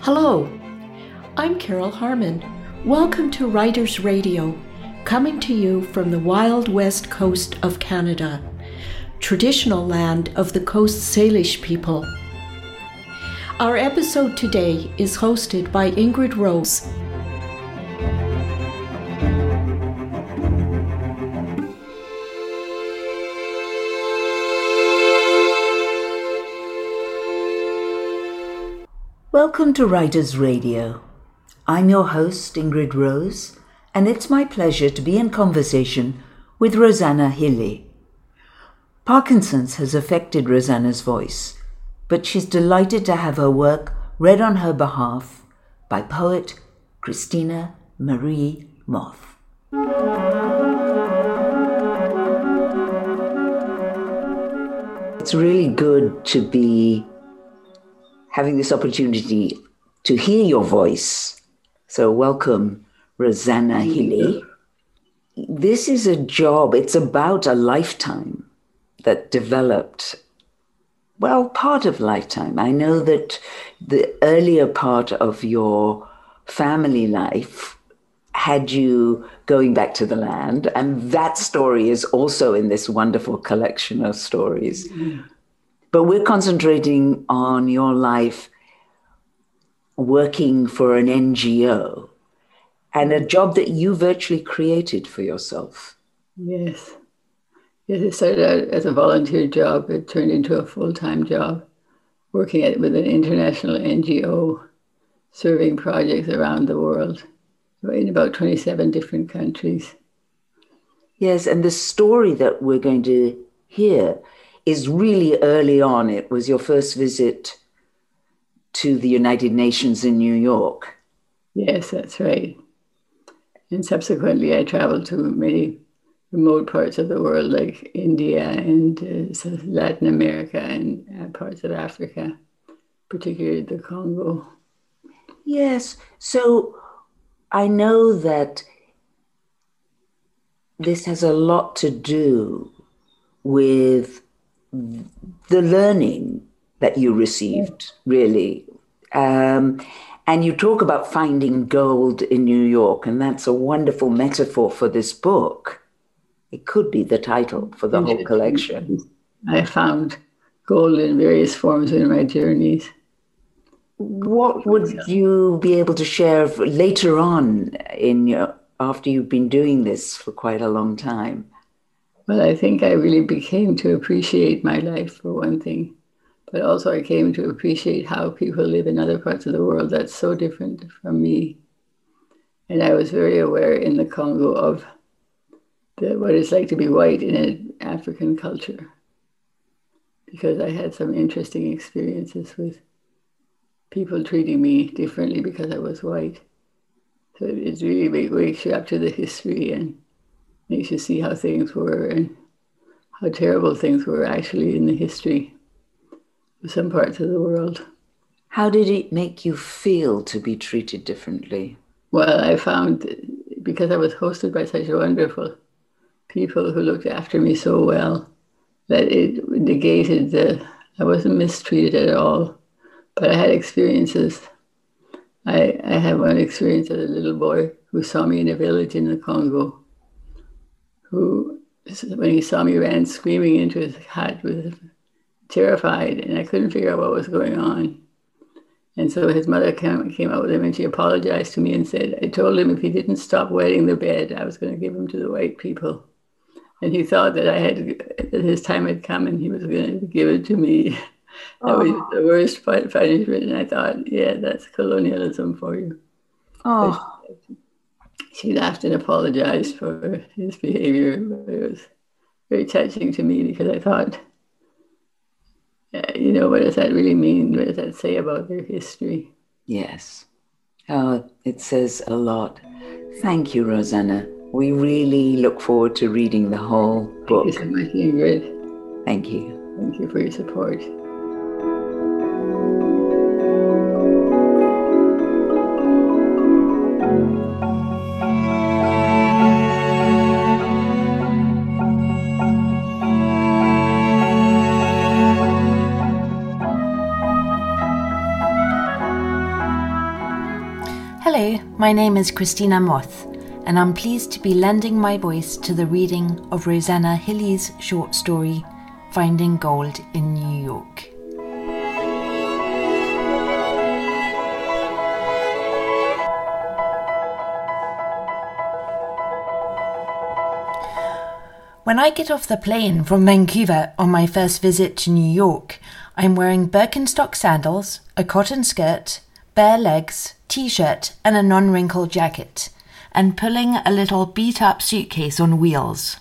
Hello, I'm Carol Harmon. Welcome to Writers Radio, coming to you from the wild west coast of Canada, traditional land of the Coast Salish people. Our episode today is hosted by Ingrid Rose. Welcome to Writers Radio. I'm your host, Ingrid Rose, and it's my pleasure to be in conversation with Rosanna Hille. Parkinson's has affected Rosanna's voice, but she's delighted to have her work read on her behalf by poet Christina Marie Moth. It's really good to be having this opportunity to hear your voice. So, welcome, Rosanna Hille. This is a job, it's about a lifetime that developed, well, part of lifetime. I know that the earlier part of your family life had you going back to the land, and that story is also in this wonderful collection of stories. Mm-hmm. But we're concentrating on your life working for an NGO and a job that you virtually created for yourself. Yes. Yes, it started out as a volunteer job. It turned into a full time job, working at, with an international NGO, serving projects around the world in about 27 different countries. Yes, and the story that we're going to hear is really early on. It was your first visit to the United Nations in New York. Yes, that's right. And subsequently, I traveled to many remote parts of the world, like India and uh, Latin America and uh, parts of Africa, particularly the Congo. Yes. So I know that this has a lot to do with the learning that you received, really. Um, and you talk about finding gold in New York, and that's a wonderful metaphor for this book. It could be the title for the whole collection. I found gold in various forms in my journeys. What would you be able to share later on in your after you've been doing this for quite a long time? Well, I think I really became to appreciate my life for one thing, but also I came to appreciate how people live in other parts of the world that's so different from me. And I was very aware in the Congo of the, what it's like to be white in an African culture because I had some interesting experiences with people treating me differently because I was white. So it really wakes you up to the history and makes you see how things were and how terrible things were actually in the history of some parts of the world. How did it make you feel to be treated differently? Well, I found because I was hosted by such wonderful people who looked after me so well that it negated the, I wasn't mistreated at all. But I had experiences. I, I had one experience as a little boy who saw me in a village in the Congo who, when he saw me, ran screaming into his hut, was terrified, and I couldn't figure out what was going on. And so his mother came, came out with him and she apologized to me and said, I told him if he didn't stop wetting the bed, I was going to give him to the white people. And he thought that I had, that his time had come and he was going to give it to me. that was oh. the worst punishment. And I thought, yeah, that's colonialism for you. Oh she laughed and apologized for his behavior. It was very touching to me because I thought, you know, what does that really mean? What does that say about their history? Yes. Oh, it says a lot. Thank you, Rosanna. We really look forward to reading the whole book. Thank you so much, Ingrid. Thank you. Thank you for your support. My name is Christina Moth, and I'm pleased to be lending my voice to the reading of Rosanna Hille's short story, Finding Gold in New York. When I get off the plane from Vancouver on my first visit to New York, I'm wearing Birkenstock sandals, a cotton skirt, bare legs, t shirt, and a non wrinkled jacket, and pulling a little beat up suitcase on wheels.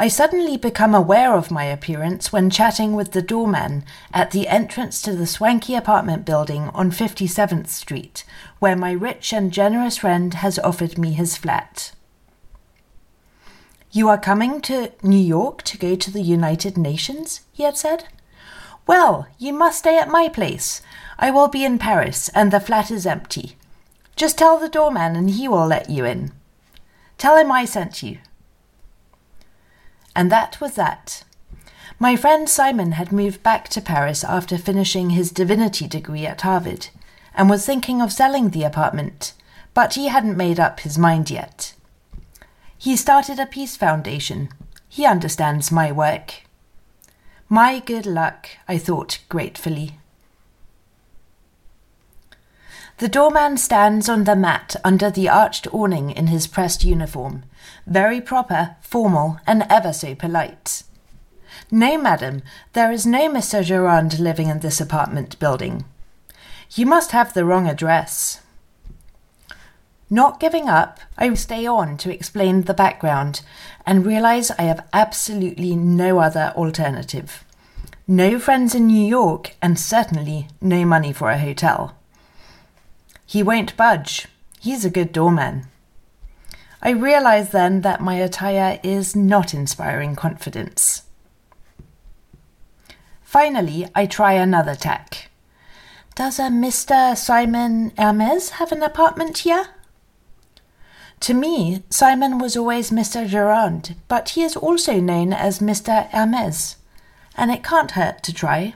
I suddenly become aware of my appearance when chatting with the doorman at the entrance to the swanky apartment building on 57th Street, where my rich and generous friend has offered me his flat. You are coming to New York to go to the United Nations? he had said. Well, you must stay at my place. I will be in Paris, and the flat is empty. Just tell the doorman, and he will let you in. Tell him I sent you. And that was that. My friend Simon had moved back to Paris after finishing his divinity degree at Harvard, and was thinking of selling the apartment, but he hadn't made up his mind yet. He started a peace foundation. He understands my work. My good luck, I thought gratefully. The doorman stands on the mat under the arched awning in his pressed uniform, very proper, formal, and ever so polite. No, madam, there is no Mr. Gerard living in this apartment building. You must have the wrong address. Not giving up, I stay on to explain the background and realize I have absolutely no other alternative. No friends in New York, and certainly no money for a hotel. He won't budge. He's a good doorman. I realize then that my attire is not inspiring confidence. Finally, I try another tack. Does a Mr. Simon Hermes have an apartment here? To me, Simon was always Mr. Gerard, but he is also known as Mr. Hermes, and it can't hurt to try.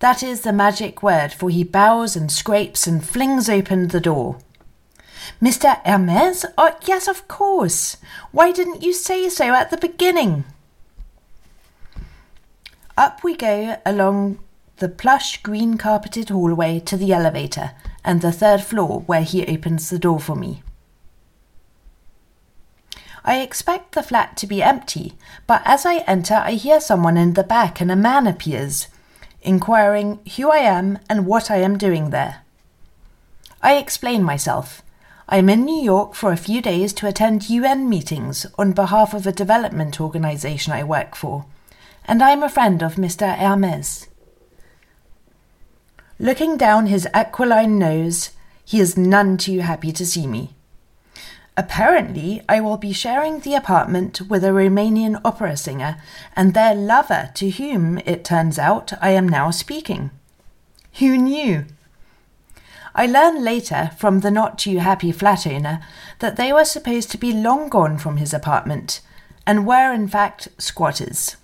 That is the magic word, for he bows and scrapes and flings open the door. Mr. Hermes? Oh, yes, of course. Why didn't you say so at the beginning? Up we go along the plush green carpeted hallway to the elevator and the third floor where he opens the door for me. I expect the flat to be empty, but as I enter, I hear someone in the back and a man appears, inquiring who I am and what I am doing there. I explain myself. I am in New York for a few days to attend UN meetings on behalf of a development organization I work for, and I am a friend of Mr. Hermes. Looking down his aquiline nose, he is none too happy to see me. Apparently, I will be sharing the apartment with a Romanian opera singer and their lover, to whom, it turns out, I am now speaking. Who knew? I learn later from the not too happy flat owner that they were supposed to be long gone from his apartment, and were in fact squatters.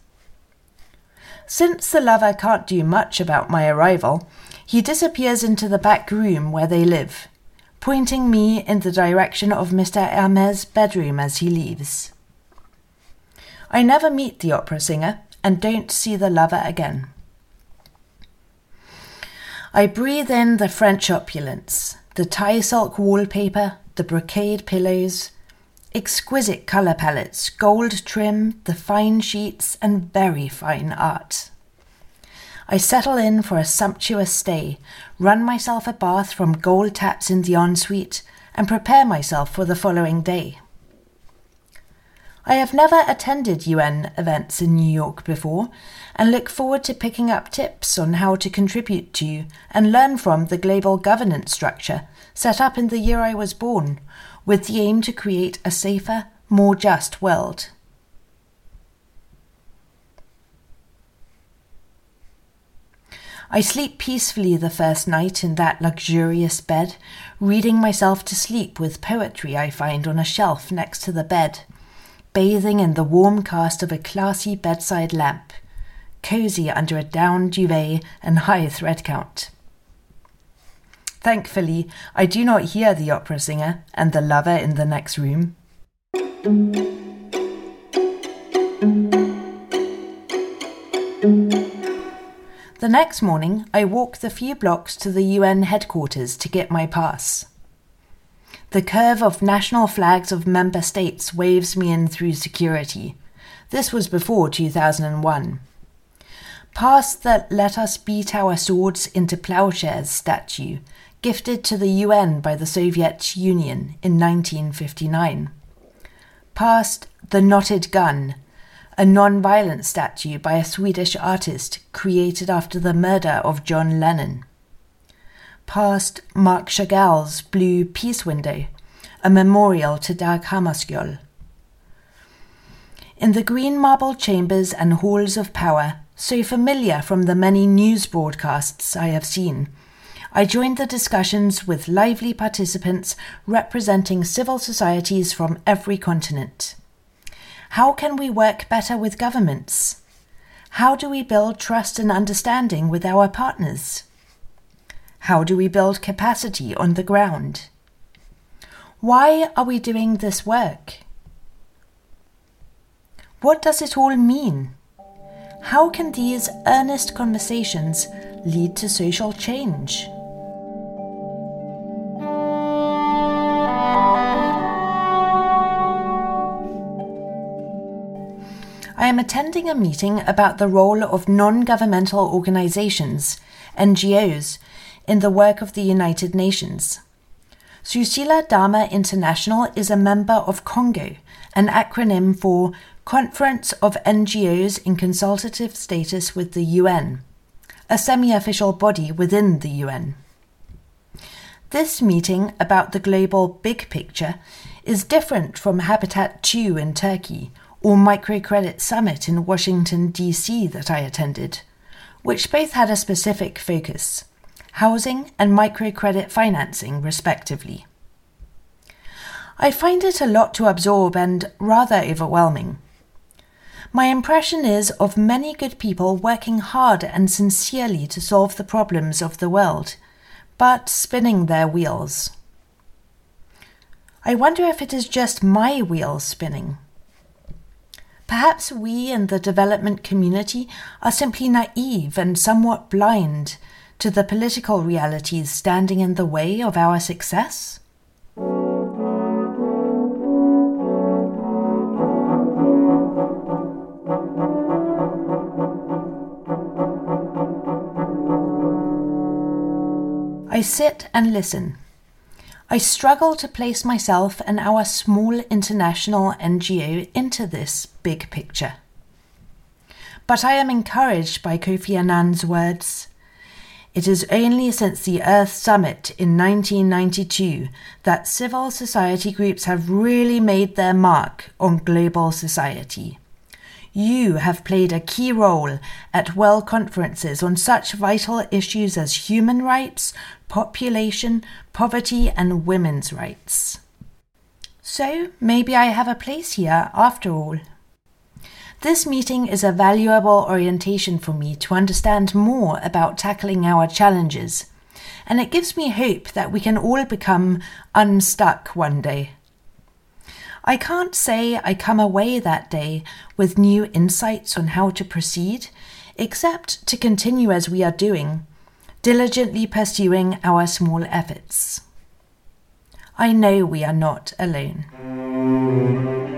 Since the lover can't do much about my arrival, he disappears into the back room where they live, pointing me in the direction of Mr. Hermes' bedroom as he leaves. I never meet the opera singer and don't see the lover again. I breathe in the French opulence, the Thai silk wallpaper, the brocade pillows, exquisite colour palettes, gold trim, the fine sheets, and very fine art. I settle in for a sumptuous stay, run myself a bath from gold taps in the ensuite, and prepare myself for the following day. I have never attended UN events in New York before and look forward to picking up tips on how to contribute to and learn from the global governance structure set up in the year I was born, with the aim to create a safer, more just world. I sleep peacefully the first night in that luxurious bed, reading myself to sleep with poetry I find on a shelf next to the bed, bathing in the warm cast of a classy bedside lamp, cozy under a down duvet and high thread count. Thankfully, I do not hear the opera singer and the lover in the next room. The next morning, I walk the few blocks to the UN headquarters to get my pass. The curve of national flags of member states waves me in through security. This was before 2001. Past the Let Us Beat Our Swords into Plowshares statue, gifted to the UN by the Soviet Union in 1959. Past the Knotted Gun, a non violent statue by a Swedish artist created after the murder of John Lennon. Past Marc Chagall's Blue Peace Window, a memorial to Dag Hammarskjöld. In the green marble chambers and halls of power, so familiar from the many news broadcasts I have seen, I joined the discussions with lively participants representing civil societies from every continent. How can we work better with governments? How do we build trust and understanding with our partners? How do we build capacity on the ground? Why are we doing this work? What does it all mean? How can these earnest conversations lead to social change? I am attending a meeting about the role of non governmental organizations, NGOs, in the work of the United Nations. Susila Dharma International is a member of Congo, an acronym for Conference of NGOs in Consultative Status with the UN, a semi official body within the UN. This meeting about the global big picture is different from Habitat 2 in Turkey or Microcredit Summit in Washington, D.C. that I attended, which both had a specific focus housing and microcredit financing, respectively. I find it a lot to absorb and rather overwhelming. My impression is of many good people working hard and sincerely to solve the problems of the world, but spinning their wheels. I wonder if it is just my wheels spinning. Perhaps we in the development community are simply naive and somewhat blind to the political realities standing in the way of our success? I sit and listen I struggle to place myself and our small international NGO into this big picture. But I am encouraged by Kofi Annan's words. It is only since the Earth Summit in 1992 that civil society groups have really made their mark on global society. You have played a key role at world conferences on such vital issues as human rights, population, poverty, and women's rights. So maybe I have a place here after all. This meeting is a valuable orientation for me to understand more about tackling our challenges, and it gives me hope that we can all become unstuck one day. I can't say I come away that day with new insights on how to proceed, except to continue as we are doing, diligently pursuing our small efforts. I know we are not alone.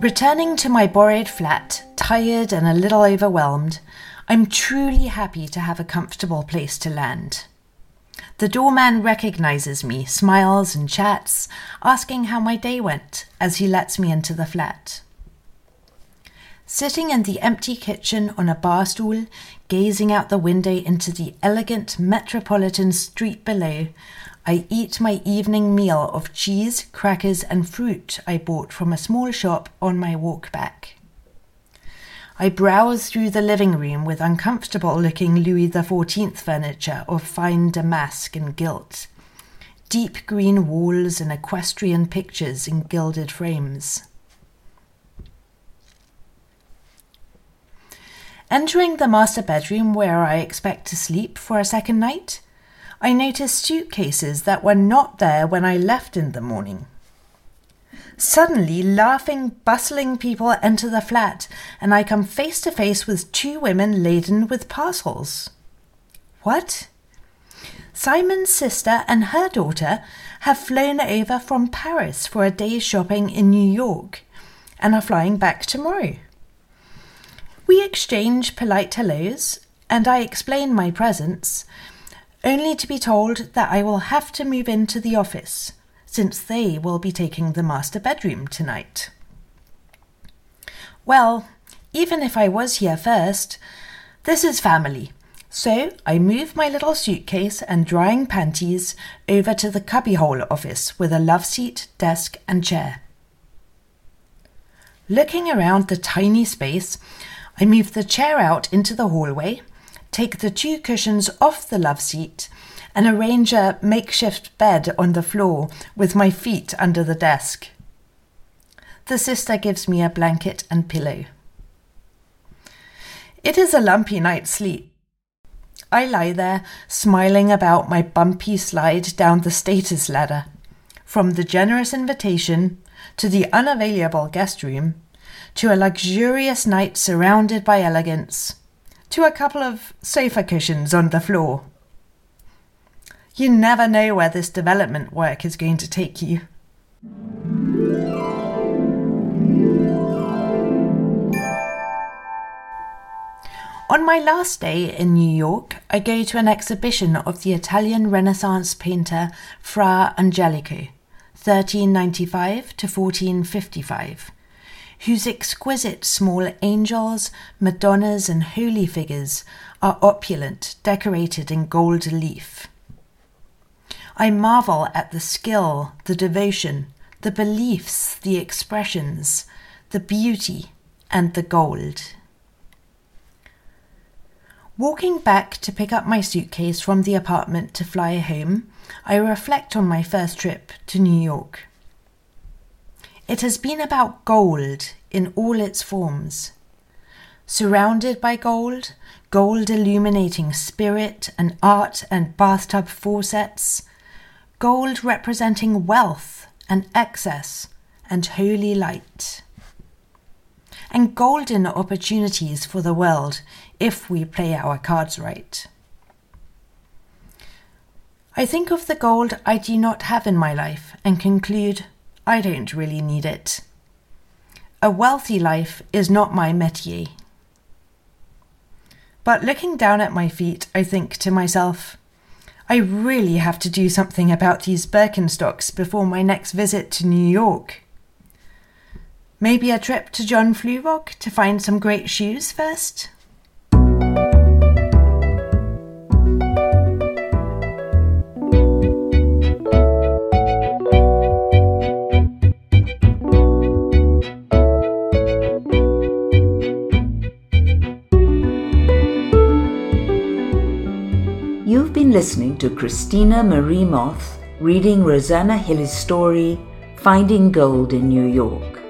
Returning to my borrowed flat, tired and a little overwhelmed, I'm truly happy to have a comfortable place to land. The doorman recognizes me, smiles and chats, asking how my day went as he lets me into the flat. Sitting in the empty kitchen on a bar stool, gazing out the window into the elegant metropolitan street below, I eat my evening meal of cheese, crackers, and fruit I bought from a small shop on my walk back. I browse through the living room with uncomfortable looking Louis XIV furniture of fine damask and gilt, deep green walls and equestrian pictures in gilded frames. Entering the master bedroom where I expect to sleep for a second night, I notice suitcases that were not there when I left in the morning. Suddenly, laughing, bustling people enter the flat, and I come face to face with two women laden with parcels. What? Simon's sister and her daughter have flown over from Paris for a day's shopping in New York and are flying back tomorrow. We exchange polite hellos, and I explain my presence, only to be told that I will have to move into the office, since they will be taking the master bedroom tonight. Well, even if I was here first, this is family. So I move my little suitcase and drying panties over to the cubbyhole office with a love seat, desk, and chair. Looking around the tiny space, I move the chair out into the hallway, take the two cushions off the love seat, and arrange a makeshift bed on the floor with my feet under the desk. The sister gives me a blanket and pillow. It is a lumpy night's sleep. I lie there, smiling about my bumpy slide down the status ladder, from the generous invitation to the unavailable guest room to a luxurious night surrounded by elegance, to a couple of sofa cushions on the floor. You never know where this development work is going to take you. On my last day in New York, I go to an exhibition of the Italian Renaissance painter Fra Angelico, 1395 to 1455 whose exquisite small angels, madonnas, and holy figures are opulent, decorated in gold leaf. I marvel at the skill, the devotion, the beliefs, the expressions, the beauty, and the gold. Walking back to pick up my suitcase from the apartment to fly home, I reflect on my first trip to New York. It has been about gold in all its forms. Surrounded by gold, gold illuminating spirit and art and bathtub faucets, gold representing wealth and excess and holy light. And golden opportunities for the world if we play our cards right. I think of the gold I do not have in my life and conclude I don't really need it. A wealthy life is not my métier. But looking down at my feet, I think to myself, I really have to do something about these Birkenstocks before my next visit to New York. Maybe a trip to John Fluevog to find some great shoes first? To Christina Marie Moth reading Rosanna Hille's story, Finding Gold in New York.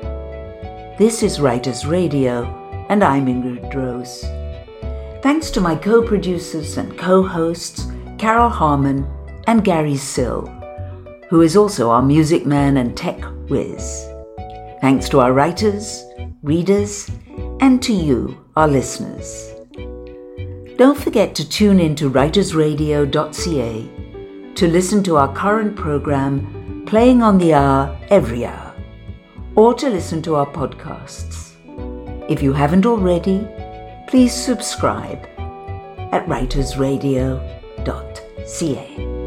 This is Writers Radio, and I'm Ingrid Rose. Thanks to my co producers and co hosts, Carol Harmon and Gary Sill, who is also our music man and tech whiz. Thanks to our writers, readers, and to you, our listeners. Don't forget to tune in to writersradio.ca to listen to our current program playing on the hour every hour, or to listen to our podcasts. If you haven't already, please subscribe at writersradio.ca.